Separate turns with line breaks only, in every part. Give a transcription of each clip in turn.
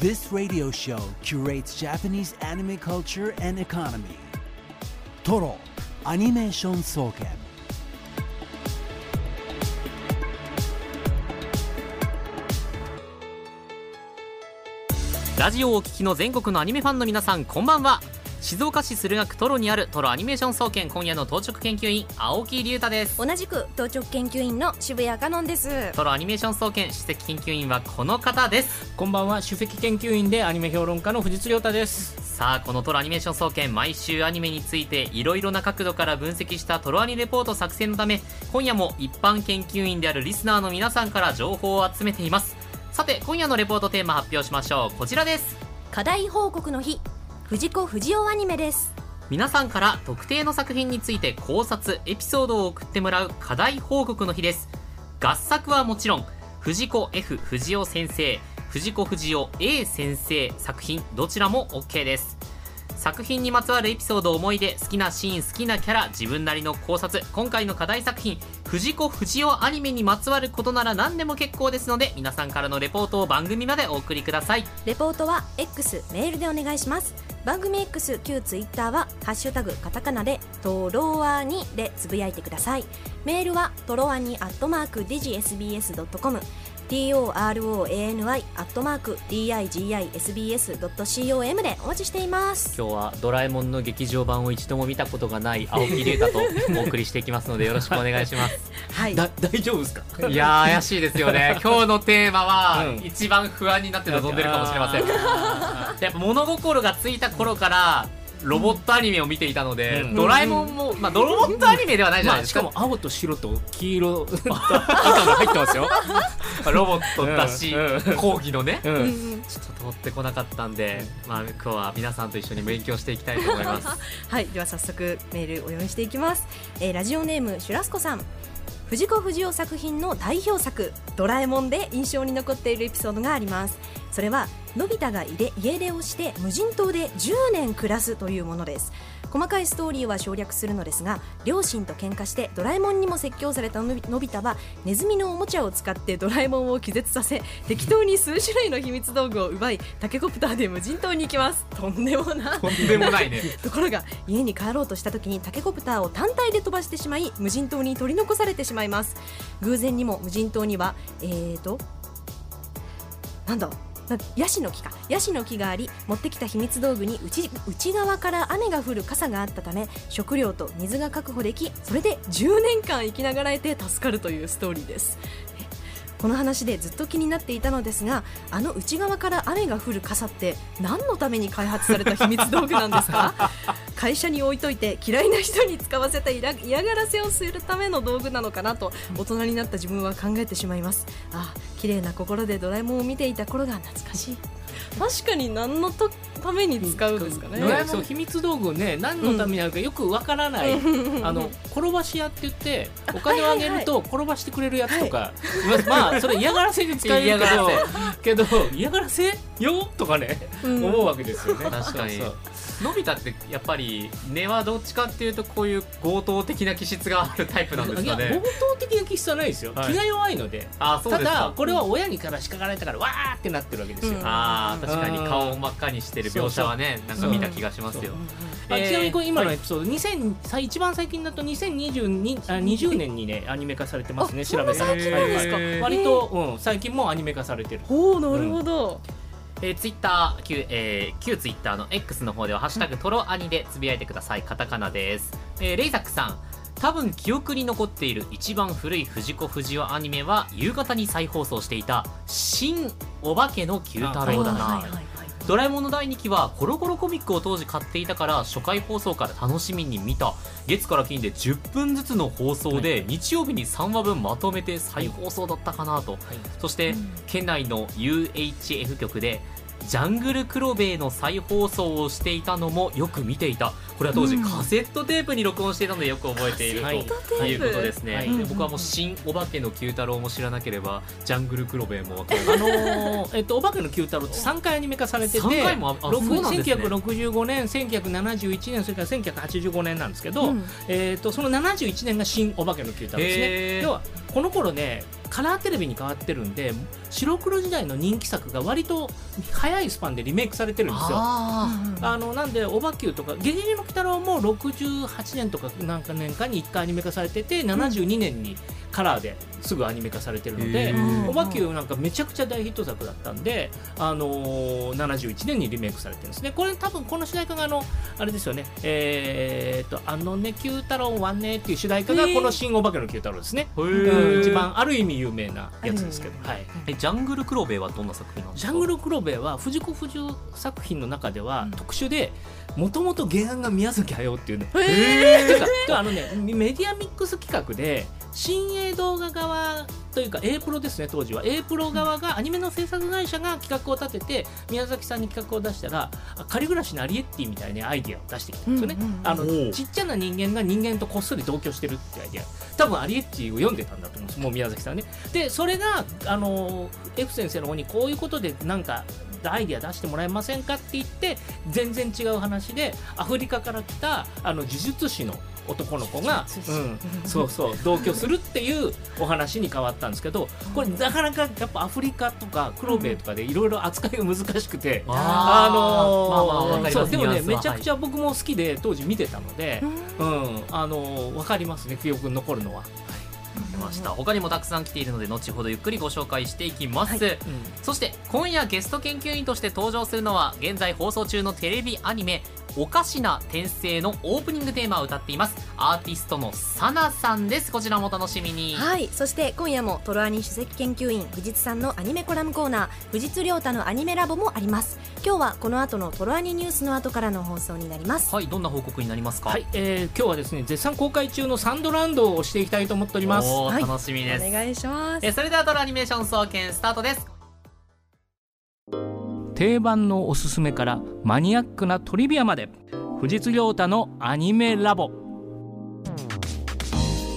This radio show curates Japanese anime culture and economy. Toro Animation Soken.
ラジオをお聞きの全国のアニメファンの皆さんこんばんは静岡市駿河区トロにあるトロアニメーション総研今夜の当直研究員青木隆太です。
同じく当直研究員の渋谷香音です。
トロアニメーション総研首席研究員はこの方です。
こんばんは。首席研究員でアニメ評論家の藤津亮太です。
さあこのトロアニメーション総研毎週アニメについていろいろな角度から分析したトロアニレポート作成のため今夜も一般研究員であるリスナーの皆さんから情報を集めています。さて今夜のレポートテーマ発表しましょう。こちらです。
課題報告の日藤子不二雄アニメです。
皆さんから特定の作品について考察エピソードを送ってもらう課題報告の日です。合作はもちろん藤子 F 不二雄先生藤子不二雄 A 先生作品どちらも OK です。作品にまつわるエピソード思い出好きなシーン好きなキャラ自分なりの考察今回の課題作品藤子不二雄アニメにまつわることなら何でも結構ですので皆さんからのレポートを番組までお送りください。
レポートは X メールでお願いします番組 X 旧 Twitter は「ハッシュタグカタカナ」で「トロワニ」でつぶやいてください。メールはトロワニアットマークディジ SBS.com TOROANY アットマーク DIGISBS.com でお待ちしています。
今日はドラえもんの劇場版を一度も見たことがない青木龍太と お送りしていきますのでよろしくお願いします。
はい。
だ大丈夫ですか？
いやー怪しいですよね。今日のテーマは
うん。
一番不安になって臨んでるかもしれません。やっぱ物心がついた頃からロボットアニメを見ていたので、
うん。
ドラえもんも、まあ、ロボットアニメではないじゃないですか、
まあしかも青と白と黄色。赤が入ってますよ。
ロボットだし、
うん。
講義のね、ちょっと通ってこなかったんで、まあ、今日は皆さんと一緒に勉強していきたいと思います。
はいでは早速メールお読みしていきます、えーラジオネームシュラスコさん藤子不二雄作品の代表作「ドラえもん」で印象に残っているエピソードがあります。それはのび太が家出をして無人島で10年暮らすというものです。細かいストーリーは省略するのですが両親と喧嘩してドラえもんにも説教されたのび太はネズミのおもちゃを使ってドラえもんを気絶させ適当に数種類の秘密道具を奪いタケコプターで無人島に行きます。とんでもない
とんでもないね。
ところが家に帰ろうとした時にタケコプターを単体で飛ばしてしまい無人島に取り残されてしまいます。偶然にも無人島にはえーとなんだ？なヤシの木か。ヤシの木があり持ってきた秘密道具に内内側から雨が降る傘があったため食料と水が確保できそれで10年間生きながらえて助かるというストーリーです。この話でずっと気になっていたのですがあの内側から雨が降る傘って何のために開発された秘密道具なんですか？会社に置いといて嫌いな人に使わせた嫌嫌がらせをするための道具なのかなと大人になった自分は考えてしまいます。あ綺麗な心でドラえもんを見ていた頃が懐かしい確かに何のとために使うんですかね、
ねそう秘密道具ね何のためにあるかよくわからない、あの転ばし屋って言ってお金をあげると転ばしてくれるやつとか、います。まあそれ嫌がらせに使えるけどけど嫌がらせよとかね、
うん。
思うわけですよね。
確かに。
そう。
のび太ってやっぱり根はどっちかっていうとこういう強盗的な気質があるタイプなんですかね。
強盗的な気質はないですよ、
はい。
気が弱いので。た
あそうですか。
だこれは親にから叱られたからわーってなってるわけですよ、
うん
確かに
うん
顔を真っ赤にしてる描写はねなんか見た気がしますよ。
あ
えー
ちなみにこれ今の
はい
エピソード、2000さ一番最近だと2022あ20年にねアニメ化されてますね
あ
調べたら割と、うん、最近もアニメ化されてる。
おおなるほど、
えー、ツイッター旧、えー、旧ツイッターの X の方では「ハッシュタグトロアニ」でつぶやいてください。カタカナです、えー、レイザックさん多分記憶に残っている一番古い藤子不二雄アニメは夕方に再放送していた「新お化けの九太郎」だな、
はいはいはい
ドラえもんの第2期はコロコロコミックを当時買っていたから初回放送から楽しみに見た。月から金で10分ずつの放送で日曜日に3話分まとめて再放送だったかなと。そして県内の UHF 局でジャングルクロベエの再放送をしていたのもよく見ていた。これは当時
うん。
カセットテープに録音していたのでよく覚えている。
はい。
ということですね、
はい。
で僕はもう新お化けの九太郎も知らなければジャングルクロベもわから
あのー えっと、お化けの九太郎って3回アニメ化されてて
3回もあね。
1965年1971年それから1985年なんですけど、
うん。
えっとその71年が新お化けの九太郎です
へ
ね
ー。
要はこの頃ねカラーテレビに変わってるんで白黒時代の人気作が割と早いスパンでリメイクされてるんですよ。
あ
あのなんで、おばきゅうとか、ゲゲゲの鬼太郎も68年とかなんか年間に1回アニメ化されてて、72年にカラーですぐアニメ化されてるのでおばきゅうなんかめちゃくちゃ大ヒット作だったんで、あのー71年にリメイクされてるんですね。これ多分この主題歌があの、あれですよね、えー、っと、あのね、九太郎はねっていう主題歌がこの新おばけの九太郎ですね。
ー。
うん一番ある意味有名なやつですけど、はい。
えジャングルクロベはどんな作品なんですか？
ジャングルクロベは藤子不二雄作品の中では
うん。
特殊でもともと原案が宮崎駿っていうね。
へ
ていうかあのねメディアミックス企画で新鋭動画側というか A プロですね当時は。A プロ側がアニメの制作会社が企画を立てて宮崎さんに企画を出したらあ仮暮らしのアリエッティみたいなアイディアを出してきたんですよね、
うんうんうん
あのちっちゃな人間が人間とこっそり同居してるっていうアイディア。多分アリエッティを読んでたんだと思うんです。もう宮崎さんね。でそれがあの F 先生の方にこういうことでなんかアイディア出してもらえませんかって言って全然違う話でアフリカから来たあの呪術師の男の子が、うん、そうそう同居するっていうお話に変わったんですけどこれなかなかやっぱアフリカとかクロベとかでいろいろ扱いが難しくて、
あ
のそうでもねめちゃくちゃ僕も好きで当時見てたので、うん。あのーわかりますね記憶に残るのは。
出ました。他にもたくさん来ているので後ほどゆっくりご紹介していきます、
は
うん。
そして今夜ゲスト研究員として登場するのは現在放送中のテレビアニメ「おかしな転生」のオープニングテーマを歌っています。アーティストのサナさんです。こちらもお楽しみに。
はい。そして今夜もトロアニ首席研究員藤津さんのアニメコラムコーナー藤津亮太のアニメラボもあります。今日はこの後のトロアニニュースの後からの放送になります。
はい。どんな報告になりますか？
はい、えー今日はですね絶賛公開中のサンドランドをしていきたいと思っております。
はい
おー楽しみです、
お願いします。
えそれではトロアニメーション総研スタートです
定番のおすすめからマニアックなトリビアまで。藤津亮太のアニメラボ。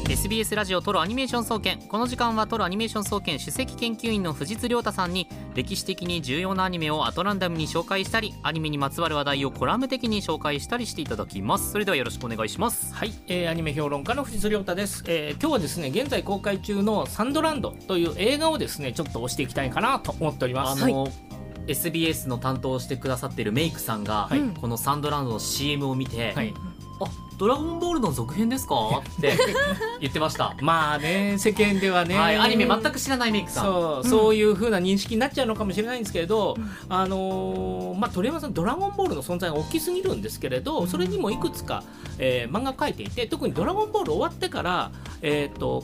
SBS ラジオトロアニメーション総研。この時間はトロアニメーション総研首席研究員の藤津亮太さんに歴史的に重要なアニメをアトランダムに紹介したりアニメにまつわる話題をコラム的に紹介したりしていただきますそれではよろしくお願いします。
はい、えーアニメ評論家の藤津亮太です、えー今日はですね現在公開中のサンドランドという映画をですねちょっと押していきたいかなと思っております。
あの、SBS の担当してくださっているメイクさんが、
はい。
このサンドランドの CM を見て、
はい、
あドラゴンボールの続編ですか？って 言ってました、
まあね世間ではね、
はい、アニメ全く知らないメイクさん。
そうそういう風な認識になっちゃうのかもしれないんですけれど、あのーまあ、鳥山さん「ドラゴンボール」の存在が大きすぎるんですけれどそれにもいくつか、えー漫画を描いていて特に「ドラゴンボール」終わってから、えー、と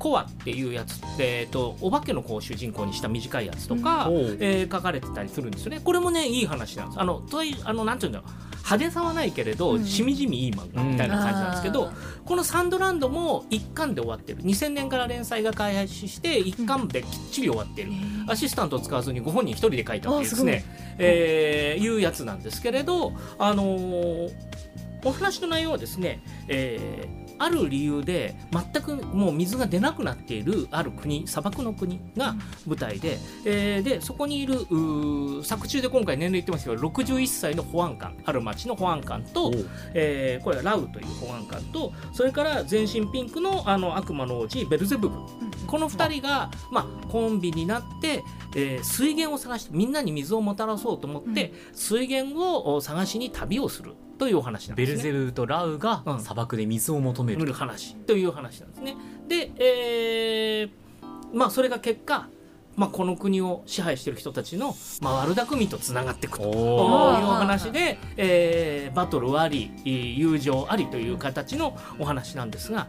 コアっていうやつって、えー、とお化けの子を主人公にした短いやつとか、
うん。
えー書かれてたりするんですよね。これもねいい話なんです。あのといあのなんていうんだろう。派手さはないけれど、
うん。
しみじみいい漫画みたいな感じなんですけど、このサンドランドも一巻で終わってる。2000年から連載が開始して一巻できっちり終わってる、アシスタントを使わずにご本人一人で書いたっていうですねえーいうやつなんですけれど、あのーお話の内容はですね、えーある理由で全くもう水が出なくなっているある国砂漠の国が舞台で,、えーでそこにいる作中で今回年齢言ってますけど61歳の保安官ある町の保安官と、えーこれはラウという保安官とそれから全身ピンクのあの悪魔の王子ベルゼブブ。この2人が、まあ、コンビになって、えー水源を探してみんなに水をもたらそうと思って、水源をお探しに旅をするというお話なんですね。
ベルゼブブとラウが
うん。
砂漠で水を求める、
見る話。という話なんですね。で、えーまあそれが結果、まあ、この国を支配している人たちの、まあ、悪巧みとつながっていくという
お
話で、えーバトルあり友情ありという形のお話なんですが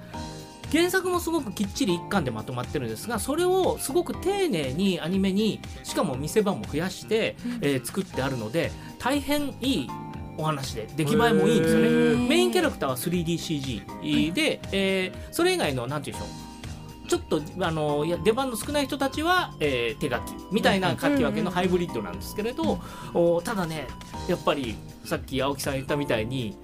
原作もすごくきっちり一巻でまとまってるんですがそれをすごく丁寧にアニメにしかも見せ場も増やして、えー作ってあるので大変いいお話で出来栄えもいいんですよね。メインキャラクターは 3DCG で、えーそれ以外のなんていうんでしょう。ちょっとあの出番の少ない人たちは、えー手書きみたいな書き分けのハイブリッドなんですけれど、おただねやっぱりさっき青木さん言ったみたいに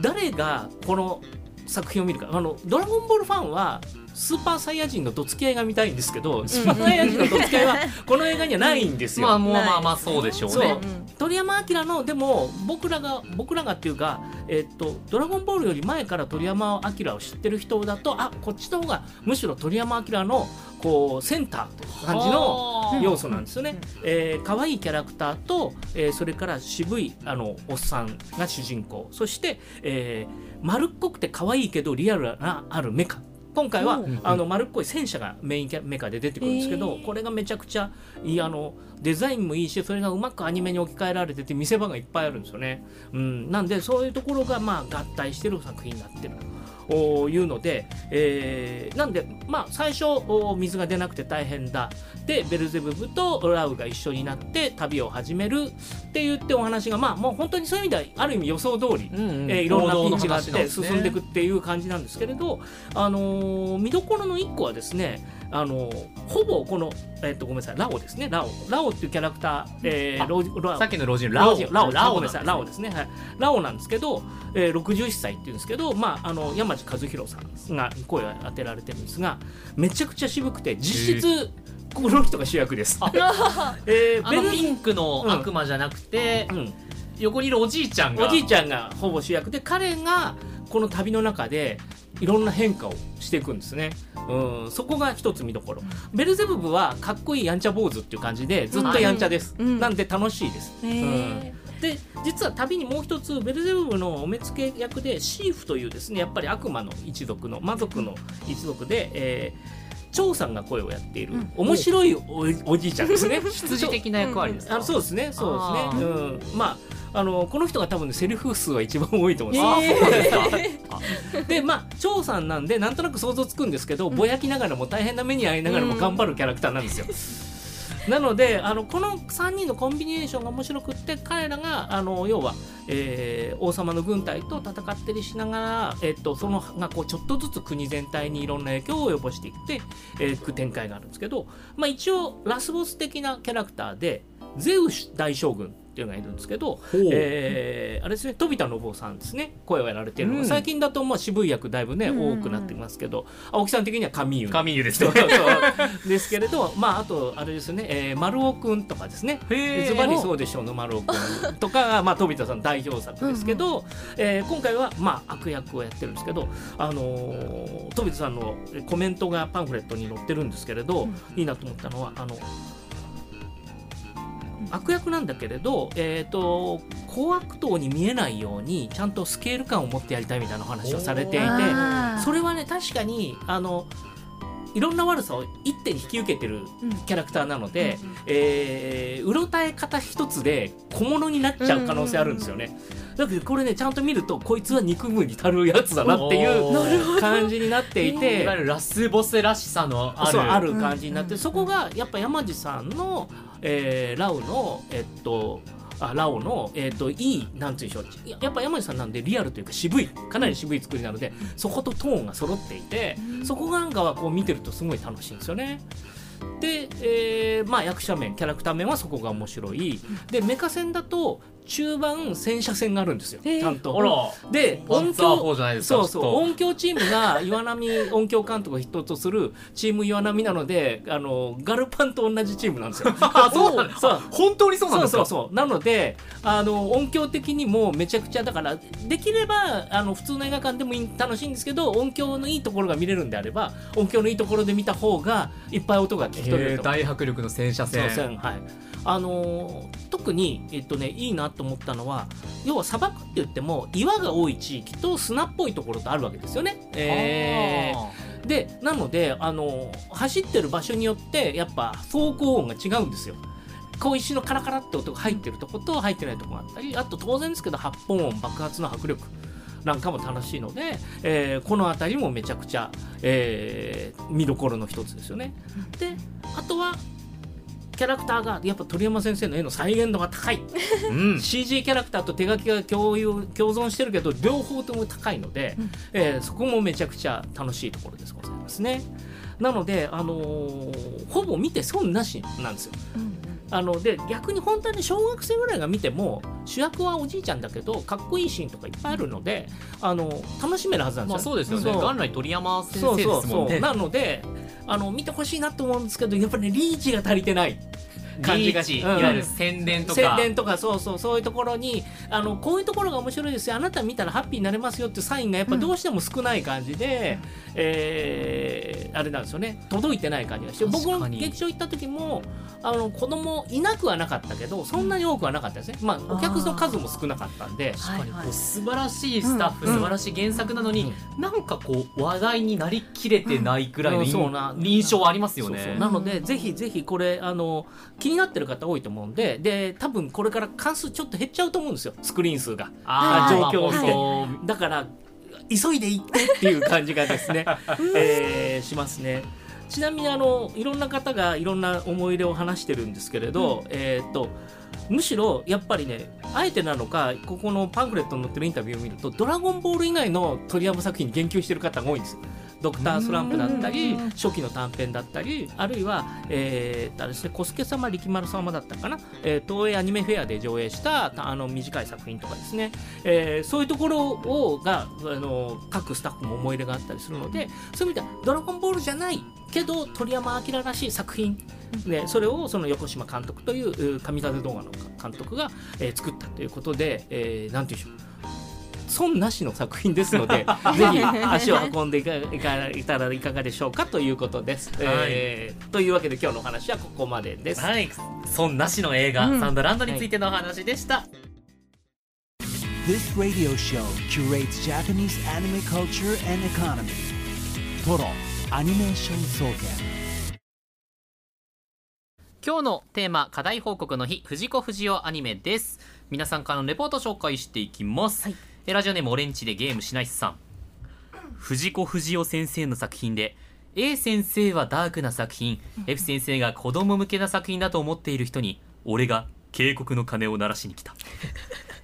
誰がこの作品を見るか。あのドラゴンボールファンはスーパーサイヤ人のどつき合いが見たいんですけど、スーパーサイヤ人のどつき合いは この映画にはないんですよ。
まあもうまあまあそうでしょう
そう。
ね
鳥山明のでも僕らが僕らがっていうか、えっとドラゴンボールより前から鳥山明を知ってる人だとあこっちの方がむしろ鳥山明のこうセンターという感じの要素なんですよね。えー可愛いキャラクターと、えーそれから渋いあのおっさんが主人公。そして、えー丸っこくて可愛いけどリアルなあるメカ今回は
うん。
あの丸っこい戦車がメインキャメカで出てくるんですけど、これがめちゃくちゃいいあのデザインもいいしそれがうまくアニメに置き換えられてて見せ場がいっぱいあるんですよね。うん、なんでそういうところがまあ合体してる作品になってる。というので、えーなんでまあ最初お水が出なくて大変だ。でベルゼブブとラウが一緒になって旅を始めるって言ってお話がまあもう本当にそういう意味ではある意味予想通り
うんうん
えーいろんなピンチがあって進んでいくっていう感じなんですけれど、あのー見どころの一個はですね、あのーほぼこの、えっとごめんなさいラオですね。ラオ。ラオっていうキャラクター、えー
あ
ロジラオ
さっきの老人ラオ。
ラオラオ
ラオ
ごめんなさいラオですね、はい、ラオなんですけど、えー、61歳っていうんですけど、まあ、あの山地和弘さんが声を当てられてるんですがめちゃくちゃ渋くて実質この人が主役です。えー
あのピンクの悪魔じゃなくて、
うん。
横にいるおじいちゃんが。
おじいちゃんがほぼ主役で彼がこの旅の中でいろんな変化をしていくんですね。うん、そこが一つ見どころ。ベルゼブブはかっこいいやんちゃ坊主っていう感じでずっとやんちゃです。
うん
なんで楽しいです。
へー
で実は旅にもう一つベルゼブブのお目付け役でシーフというですねやっぱり悪魔の一族の魔族の一族で、えー張さんが声をやっている面白いおおじいちゃんですね。
羊的な役割ですか、
あのそうですね、そうですね。
あ
うん、まああのこの人が多分ねセリフ数は一番多いと思い
あ
ます。
そうですか。
でまあ張さんなんでなんとなく想像つくんですけど、ぼやきながらも大変な目に遭いながらも頑張るキャラクターなんですよ。なのであのこの3人のコンビネーションが面白くって彼らがあの要は、えー王様の軍隊と戦ったりしながら、えっとそのがこうちょっとずつ国全体にいろんな影響を及ぼしていって、えーく展開があるんですけど、まあ、一応ラスボス的なキャラクターでゼウス大将軍っていうのがいるんですけど、えーあれですね飛田信夫さんですね。声をやられているのが、
うん。
最近だとまあ渋い役だいぶね、
うん。うんうん
多くなってますけど青木さん的には神優。
神湯ですね。
ですけれど、まあ、あとあれですね、えー、丸尾くんとかですね。ズバリそうでしょうの丸尾くんとかが、まあ、飛田さん代表作ですけど、えー今回は、まあ、悪役をやってるんですけど、あのー、飛田さんのコメントがパンフレットに載ってるんですけれど、いいなと思ったのはあの悪役なんだけれど、えー、と高悪党に見えないようにちゃんとスケール感を持ってやりたいみたいなお話をされていてそれはね確かにあのいろんな悪さを一手に引き受けてる
うん。
キャラクターなので、えーうろたえ方一つで小物になっちゃう可能性あるんですよね。だけどこれねちゃんと見るとこいつは憎むに足るやつだなっていう感じになっていて
いわゆるラスボスらしさのある。
ある感じになって、
うん。
そこがやっぱ山地さんの、えーラウのえっとあラオの、えっといいなんていうんでしょう。ややっぱ山地さんなんでリアルというか渋い。かなり渋い作りなので、そことトーンが揃っていて、そこなんかはこう見てるとすごい楽しいんですよね。で、えーまあ、役者面キャラクター面はそこが面白い。でメカ戦だと中盤戦車戦があるんですよ、ちゃんと。で
パンツァー4じゃないですか
そうそう。音響チームが 岩波音響監督を筆頭とするチーム岩波なのであのガルパンと同じチームなんですよ。
あそうなんです
そう。
か本当にそうなん
そう
ですか？
そうそうなのであの音響的にもめちゃくちゃだからできればあの普通の映画館でもいい楽しいんですけど音響のいいところが見れるんであれば音響のいいところで見た方がいっぱい音が聞き取れると。
大迫力の戦車戦。
はい。あのー特に、えっとね、いいなと思ったのは要は砂漠って言っても岩が多い地域と砂っぽいところとあるわけですよね。え
あ
ーでなので、あのー走ってる場所によってやっぱ走行音が違うんですよ。小石のカラカラって音が入ってるとこと入ってないとこがあったりあと当然ですけど発砲音爆発の迫力なんかも楽しいので、えーこの辺りもめちゃくちゃ、えー見どころの一つですよね。であとはキャラクターがやっぱ鳥山先生の絵の再現度が高い
ー うん
CG キャラクターと手書きが共有共存してるけど両方とも高いので、えーそこもめちゃくちゃ楽しいところですございますね。なので、あのーほぼ見て損なしなんですよ。あので逆に本当に小学生ぐらいが見ても主役はおじいちゃんだけどかっこいいシーンとかいっぱいあるのであの楽しめるはずなんですよ、
まあそうですよね。元来鳥山先生ですもんね。
そうなのであの見てほしいなと思うんですけどやっぱりねリーチが足りてない感じが
リーチ。い
うん。
わゆる宣伝とか。
宣伝とかそうそうそういうところにあのこういうところが面白いですよ。あなた見たらハッピーになれますよっていうサインがやっぱどうしても少ない感じで、えーあれなんですよね。届いてない感じがして僕も
確かに。
劇場行った時もあの子供いなくはなかったけどそんなに多くはなかったですね。まあお客の数も少なかったんで。
確かに。こう素晴らしいスタッフ、
うん。
素晴らしい原作なのに、なんかこう話題になりきれてないくらいの
うん。
印,、
そうな。
印象はありますよね。
なので、ぜひぜひこれあの気になってる方多いと思うんでで多分これから関数ちょっと減っちゃうと思うんですよ。スクリーン数が。状況を見て。
まあ放送
だから急いで行ってっていう感じがですね、えーしますね。ちなみにあのいろんな方がいろんな思い入れを話してるんですけれど、えーっとむしろやっぱりねあえてなのかここのパンフレットに載ってるインタビューを見ると「ドラゴンボール」以外の鳥山作品に言及してる方が多いんですよ。ドクタースランプだったり初期の短編だったりあるいは、えーですね、小助様力丸様だったかな、えー東映アニメフェアで上映したあの短い作品とかですね、えーそういうところをがあの各スタッフも思い入れがあったりするのでそういう意味では「ドラゴンボール」じゃないけど鳥山明らしい作品。ね、それをその横島監督という神風動画の監督が、えー作ったということで、えーなんていうんでしょう損なしの作品ですので ぜひ足を運んでいかいかいたらいかがでしょうかということです。えーというわけで今日のお話はここまでです。
はい損なしの映画、
うん
サンドランドについてのお話でした、
This radio show curates Japanese anime culture and economy. Toro Animation Soken.
今日のテーマ課題報告の日藤子不二雄アニメです皆さんからのレポート紹介していきます、
はい
えラジオネームオレンジでゲームしないさん。藤子不二雄先生の作品で A 先生はダークな作品。F 先生が子供向けな作品だと思っている人に俺が警告の鐘を鳴らしに来た。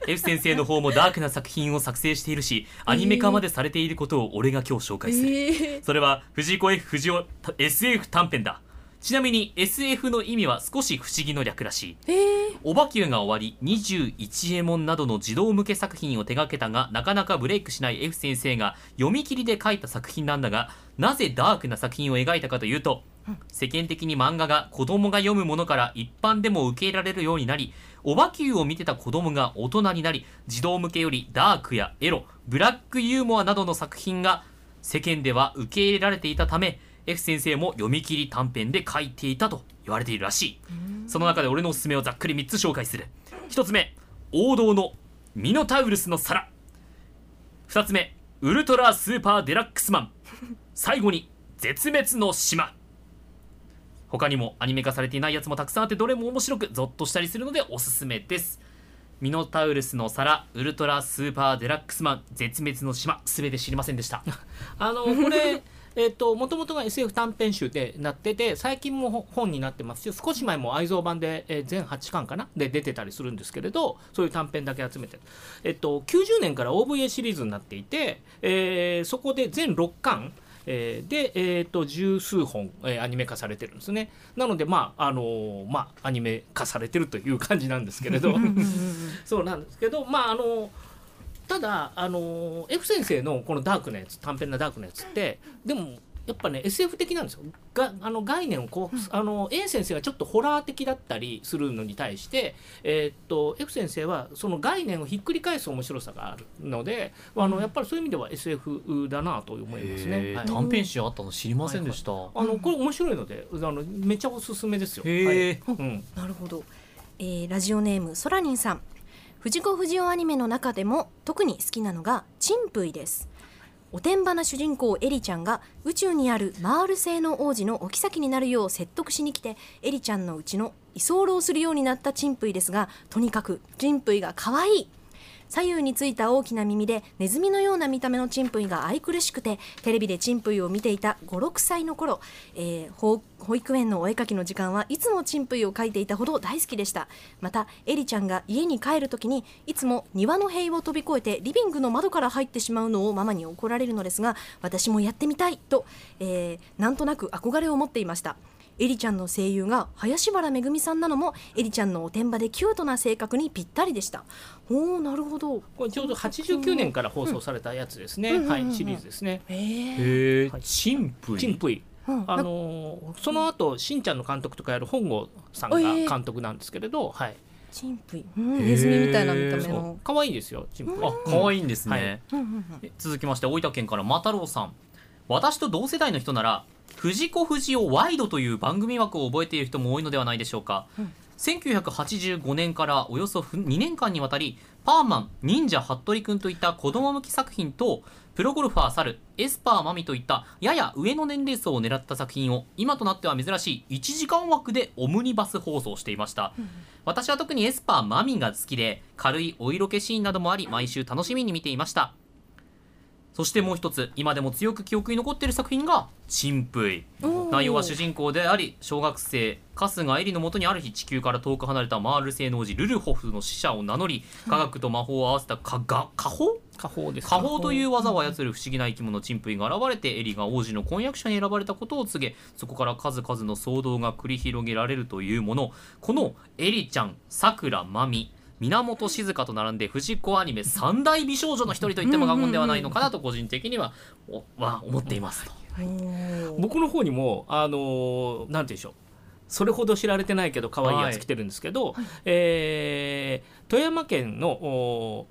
F 先生の方もダークな作品を作成しているしアニメ化までされていることを俺が今日紹介する、
え
それは藤子 F 不二雄 SF 短編だちなみに SF の意味は少し不思議の略らしい。
ー、えー、
オバキューが終わり21エモンなどの児童向け作品を手掛けたがなかなかブレイクしない F 先生が読み切りで書いた作品なんだがなぜダークな作品を描いたかというと世間的に漫画が子供が読むものから一般でも受け入れられるようになりオバキューを見てた子供が大人になり児童向けよりダークやエロブラックユーモアなどの作品が世間では受け入れられていたため F 先生も読み切り短編で書いていたと言われているらしい。その中で俺のおすすめをざっくり3つ紹介する。1つ目王道のミノタウルスの皿。2つ目ウルトラスーパーデラックスマン。最後に絶滅の島。他にもアニメ化されていないやつもたくさんあってどれも面白くゾッとしたりするのでおすすめです。ミノタウルスの皿ウルトラスーパーデラックスマン絶滅の島。すべて知りませんでした。
あのこれえっともともとが SF 短編集でなってて最近もほ本になってますし少し前も愛蔵版で、えー全8巻かな？で出てたりするんですけれどそういう短編だけ集めてる、えっと、90年から OVA シリーズになっていて、えーそこで全6巻えーで、えー、と十数本、えーアニメ化されてるんですね。なのでまああのーまあアニメ化されてるという感じなんですけれど。そうなんですけどまああのただあの F 先生のこのダークなやつ短編なダークなやつってでもやっぱね SF 的なんですよ。があの概念をこう、あの A 先生はちょっとホラー的だったりするのに対して、えーっと F 先生はその概念をひっくり返す面白さがあるので、あのやっぱりそういう意味では SF だなと思いますね。はい。
短編集あったの知りませんでした、
あのこれ面白いのであのめちゃおすすめですよ。はい。うん。
なるほど、えーラジオネームソラニンさん藤子不二雄アニメの中でも特に好きなのがチンプイです。おてんばな主人公エリちゃんが宇宙にあるマール星の王子のお妃になるよう説得しに来てエリちゃんのうちの居候するようになったチンプイですがとにかくチンプイが可愛い。左右についた大きな耳でネズミのような見た目のチンプイが愛くるしくてテレビでチンプイを見ていた56歳の頃、えー保育園のお絵かきの時間はいつもチンプイを描いていたほど大好きでした。またエリちゃんが家に帰る時にいつも庭の塀を飛び越えてリビングの窓から入ってしまうのをママに怒られるのですが私もやってみたいと、えーなんとなく憧れを持っていました。エリちゃんの声優が林原めぐみさんなのもエリちゃんのおてんばでキュートな性格にぴったりでした。おおなるほど。
これちょうど89年から放送されたやつですね、
うん。
はいシリーズですね。
へえ
チンプイ。
チンプイ。
うん。
あのーその後しんちゃんの監督とかやる本郷さんが
ええ
監督なんですけれど、はい。
チンプイ、うん、ネズミみたいな見た目
そ
の
う可愛いですよチンプイ。
あ可愛いんですね、
うんうんうん。
え続きまして大分県からマタロウさん。私と同世代の人なら藤子不二雄ワイドという番組枠を覚えている人も多いのではないでしょうか、
うん。
1985年からおよそ2年間にわたりパーマン忍者ハットリくんといった子供向き作品とプロゴルファー猿エスパーマミといったやや上の年齢層を狙った作品を今となっては珍しい1時間枠でオムニバス放送していました、私は特にエスパーマミが好きで軽いお色気シーンなどもあり毎週楽しみに見ていましたそしてもう一つ今でも強く記憶に残っている作品が「チンプイ」
おー。
内容は主人公であり小学生春日エリのもとにある日地球から遠く離れたマール星の王子ルルホフの使者を名乗り科学と魔法を合わせたかが家宝
家宝です
家宝という技を操る不思議な生き物チンプイが現れてエリが王子の婚約者に選ばれたことを告げそこから数々の騒動が繰り広げられるというもの。このエリちゃんさくらまみ源静香と並んで藤子アニメ三大美少女の一人と言っても過言ではないのかなと個人的にはおは思っています。と。
おー
僕の方にもあのーなんて言うんでしょう。それほど知られてないけど可愛いやつ来てるんですけど、えー富山県の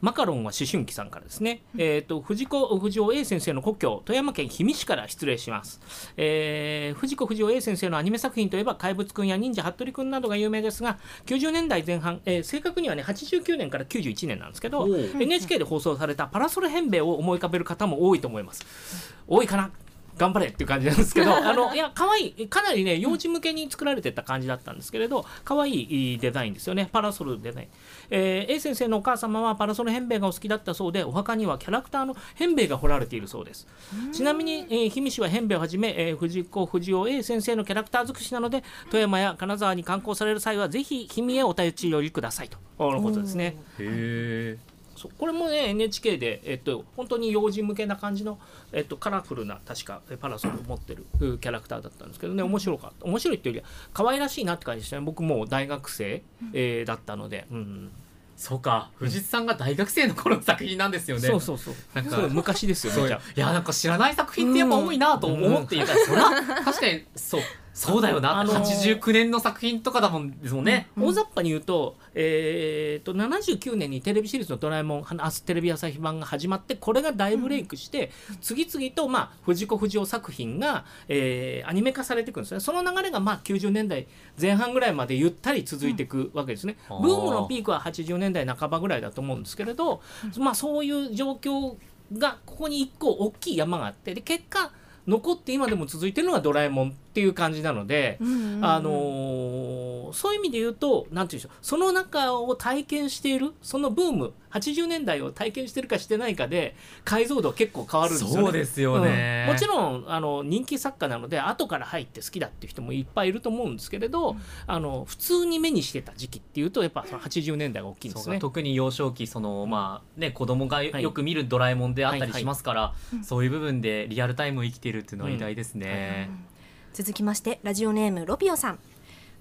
マカロンは思春期さんからですね、えー、と藤子不二雄 A 先生の故郷富山県氷見市から失礼します、えー藤子不二雄 A 先生のアニメ作品といえば怪物くんや忍者服部くんなどが有名ですが90年代前半、えー正確にはね89年から91年なんですけど NHK で放送されたパラソル変兵衛を思い浮かべる方も多いと思います。多いかな？頑張れっていう感じなんですけど あのいや可愛いかなりね幼児向けに作られてた感じだったんですけれど可愛いデザインですよね。パラソルデザイン、えー A 先生のお母様はパラソル変兵衛がお好きだったそうでお墓にはキャラクターの変兵衛が彫られているそうです。ちなみに、えー氷見市は変兵衛をはじめ、えー藤子不二雄 A 先生のキャラクター尽くしなので富山や金沢に観光される際はぜひ氷見へお立ち寄りくださいと。のことですね。
へえ
そうこれもね NHK で、えっと、本当に幼児向けな感じの、えっと、カラフルな確かえパラソルを持ってるうキャラクターだったんですけどね面白かった。面白いっていうよりは可愛らしいなって感じでしたね僕もう大学生、えーだったので、うん。
そうか。藤津さんが大学生の頃の作品なんですよね。
そうそうそう。
なんか
そう昔ですよ
そう。いやなんか知らない作品ってやっぱ多いなと思っていた、そら確かにそうそうだよな、
あのー
89年の作品とかだもんですもんね、
大雑把に言うと,、えー、と79年にテレビシリーズの「ドラえもん」はあテレビ朝日版が始まってこれが大ブレイクして、次々と、まあ、藤子不二雄作品が、えーアニメ化されていくんですね。その流れが、まあ、90年代前半ぐらいまでゆったり続いていくわけですね、
うん。
ブームのピークは80年代半ばぐらいだと思うんですけれど、まあ、そういう状況がここに一個大きい山があってで結果残って今でも続いてるのが「ドラえもん」っていう感じなので。
うんうんうん
あのーそういう意味で言うと何て言うんでしょうその中を体験しているそのブーム80年代を体験してるかしてないかで解像度は結構変わるんですよね。
そうですよね。
うん。もちろんあの人気作家なので後から入って好きだっていう人もいっぱいいると思うんですけれど、あの普通に目にしてた時期っていうとやっぱその80年代が大きいんですね。
特に幼少期そのまあね子供が
はい。
よく見るドラえもんであったり
はいはい。
しますから、そういう部分でリアルタイムを生きているっていうのは偉大です
うん。
ね、
続きましてラジオネームロピオさん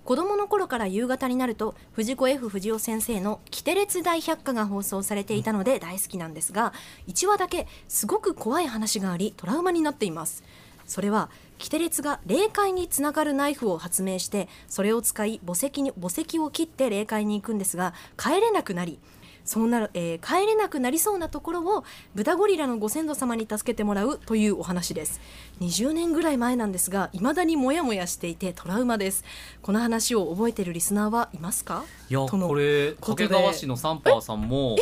子供の頃から夕方になると藤子 F 不二雄先生の「キテレツ大百科」が放送されていたので大好きなんですが1話だけすごく怖い話がありトラウマになっています。それはキテレツが霊界につながるナイフを発明してそれを使い墓石に墓石を切って霊界に行くんですが帰れなくなりそうなる、えー帰れなくなりそうなところを豚ゴリラのご先祖様に助けてもらうというお話です。20年ぐらい前なんですが未だにモヤモヤしていてトラウマです。この話を覚えているリスナーはいますか？
いやこれ掛川市のサンパーさんも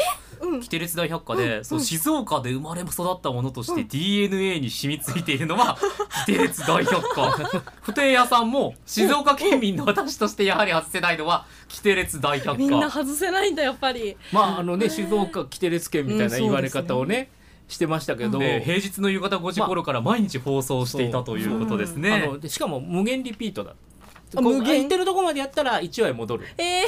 うん。
キテレツ大百科で、そう静岡で生まれ育ったものとして DNA に染みついているのはキテレツ大百科。不定屋さんも静岡県民の私としてやはり外せないのはキテレツ大百
みんな
科
外せないんだやっぱり。
まああのね静岡キテレツ県みたいな言われ方をね,、してましたけど、
で平日の夕方5時頃から毎日放送していたということです
あ
ね
のでしかも無限リピートだ。
あ無限？
ってるとこまでやったら1話へ戻る。
えー、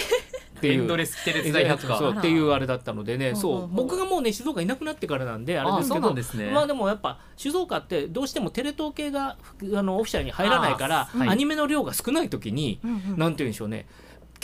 っていう。
エンドレスキテレツ大百科
そうっていうあれだったのでねそうう僕がもうね静岡いなくなってからなんであれですけど。まあでもやっぱ静岡ってどうしてもテレ東系があのオフィシャルに入らないから、アニメの量が少ない時に、なんて言うんでしょうね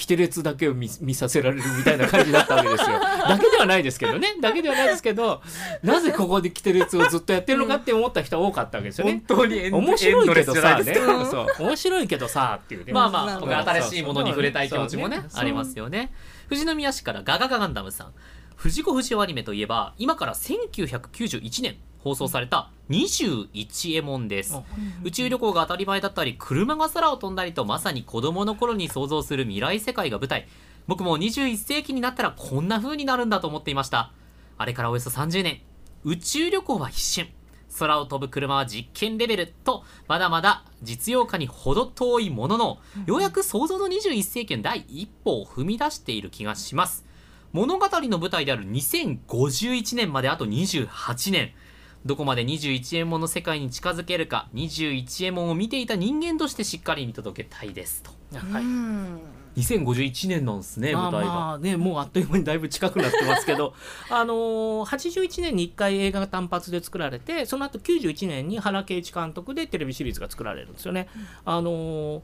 キテレツだけを見見させられるみたいな感じだったわけですよ。だけではないですけどね だけではないですけどなぜここでキテレツをずっとやってるのかって思った人は多かったわけですよね。
当に
面白いけどさ、ね、そう面白いけどさっていうね。
まあまあ、新しいものに触れたい気持ちもね
そう、そう
ありますよね。富士宮市からガガガガンダムさん。藤子不二雄アニメといえば、今から1991年放送された21エモンです。宇宙旅行が当たり前だったり、車が空を飛んだりと、まさに子供の頃に想像する未来世界が舞台。僕も21世紀になったらこんな風になるんだと思っていました。あれからおよそ30年。宇宙旅行は一瞬。空を飛ぶ車は実験レベルと、まだまだ実用化に程遠いものの、ようやく想像の21世紀の第一歩を踏み出している気がします。物語の舞台である2051年まであと28年。どこまで21円もの世界に近づけるか、21円もを見ていた人間としてしっかり見届けたいですと。
はい
うん
2051年なんですね、
まあ
舞台が。
まあねもうあっという間にだいぶ近くなってますけど あのー81年に1回映画が単発で作られてその後91年に原敬一監督でテレビシリーズが作られるんですよね。あのー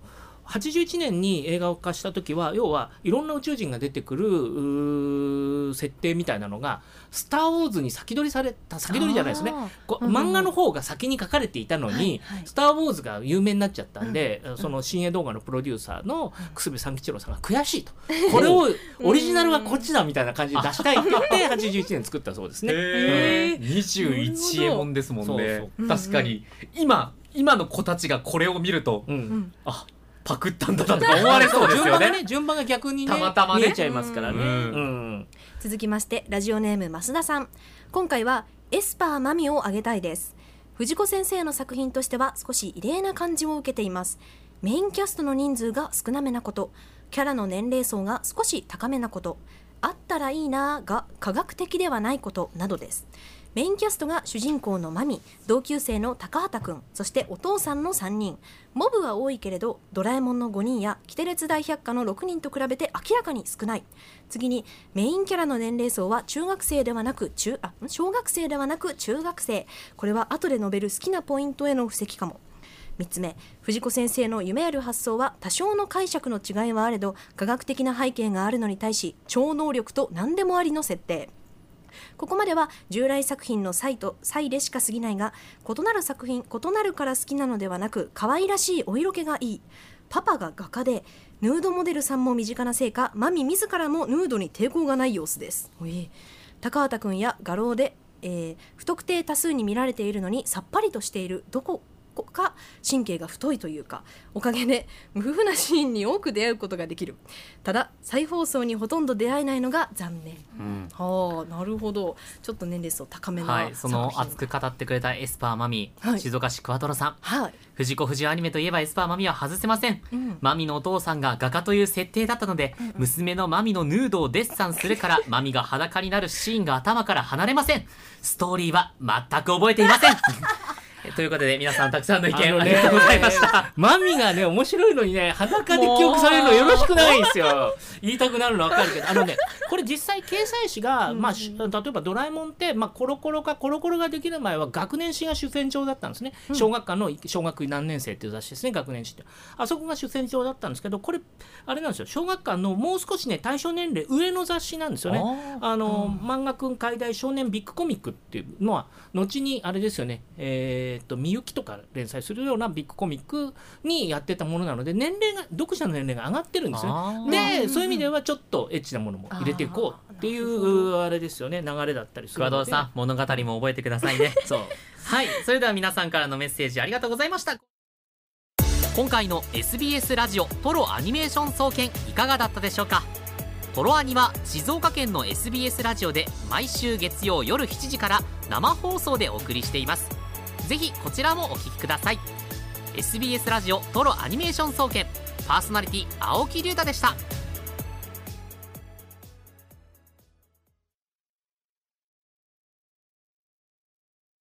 81年に映画化した時は要はいろんな宇宙人が出てくる設定みたいなのが「スター・ウォーズ」に先取りされた先取りじゃないですね。
うんうん。
漫画の方が先に書かれていたのに
はいはい。
スター・ウォーズ」が有名になっちゃったんで、その新鋭動画のプロデューサーの楠部三吉郎さんが悔しいと。これをオリジナルはこっちだみたいな感じで出したいって言って81年作ったそうですね。
へー。
な
21
るほど
円もんですもんね確かに今今の子たちがこれを見ると、
うん
うん
あパクったんだなとか思われそうですよ
順番が
ね
ね順番が逆にね
たまたまね。
ちゃいますからね。
うん。
うん。
続きましてラジオネーム増田さん。今回はエスパーマミをあげたいです。藤子先生の作品としては少し異例な感じを受けています。メインキャストの人数が少なめなこと。キャラの年齢層が少し高めなこと。あったらいいなが科学的ではないことなどですメインキャストが主人公のマミ同級生の高畑くんそしてお父さんの3人。モブは多いけれどドラえもんの5人やキテレツ大百科の6人と比べて明らかに少ない。次にメインキャラの年齢層は中学生ではなく中あ小学生ではなく中学生。これは後で述べる好きなポイントへの布石かも。3つ目藤子先生の夢ある発想は多少の解釈の違いはあれど科学的な背景があるのに対し超能力と何でもありの設定。ここまでは従来作品の際と際でしか過ぎないが異なる作品異なるから好きなのではなく可愛らしいお色気がいい。パパが画家でヌードモデルさんも身近なせいかマミ自らもヌードに抵抗がない様子です。高畑くんや画廊で、えー不特定多数に見られているのにさっぱりとしている。どこか神経が太いというかおかげで無夫婦なシーンに多く出会うことができる。ただ再放送にほとんど出会えないのが残念。
うん。
はあなるほど。ちょっと年齢層高めな
はい、その熱く語ってくれたエスパーマミ、
はい。
静岡市クワトロさん。
はい、
藤子不二雄アニメといえばエスパーマミは外せません、
うん。
マミのお父さんが画家という設定だったので、娘のマミのヌードをデッサンするから マミが裸になるシーンが頭から離れません。ストーリーは全く覚えていませんということで皆さんたくさんの意見あ,、りがとうございました。
マミがね面白いのにね裸で記憶されるのよろしくないんですよ。言いたくなるの分かるけどあのねこれ実際掲載誌が、まあ、し例えば「ドラえもん」って、まあ、コロコロかコロコロができる前は学年誌が主戦場だったんですね、小学館の小学何年生っていう雑誌ですね学年誌って。あそこが主戦場だったんですけどこれあれなんですよ。小学館のもう少しね対象年齢上の雑誌なんですよね。
あ
あの漫画くん解題少年ビッグコミックっていうのは後にあれですよね。えーっとみゆきとか連載するようなビッグコミックにやってたものなので年齢が読者の年齢が上がってるんですよ
あ
ね。
ー。
でそういう意味ではちょっとエッチなものも入れていこうっていうあれですよね。流れだったりするので。
さん物語も覚えてくださいね。
そう。
はい。それでは皆さんからのメッセージありがとうございました。今回の SBS ラジオトロアニメーション総研いかがだったでしょうか？トロアニは静岡県の SBS ラジオで毎週月曜夜7時から生放送でお送りしていますぜひこちらもお聞きください。SBS ラジオトロアニメーション総研パーソナリティ青木龍太でした。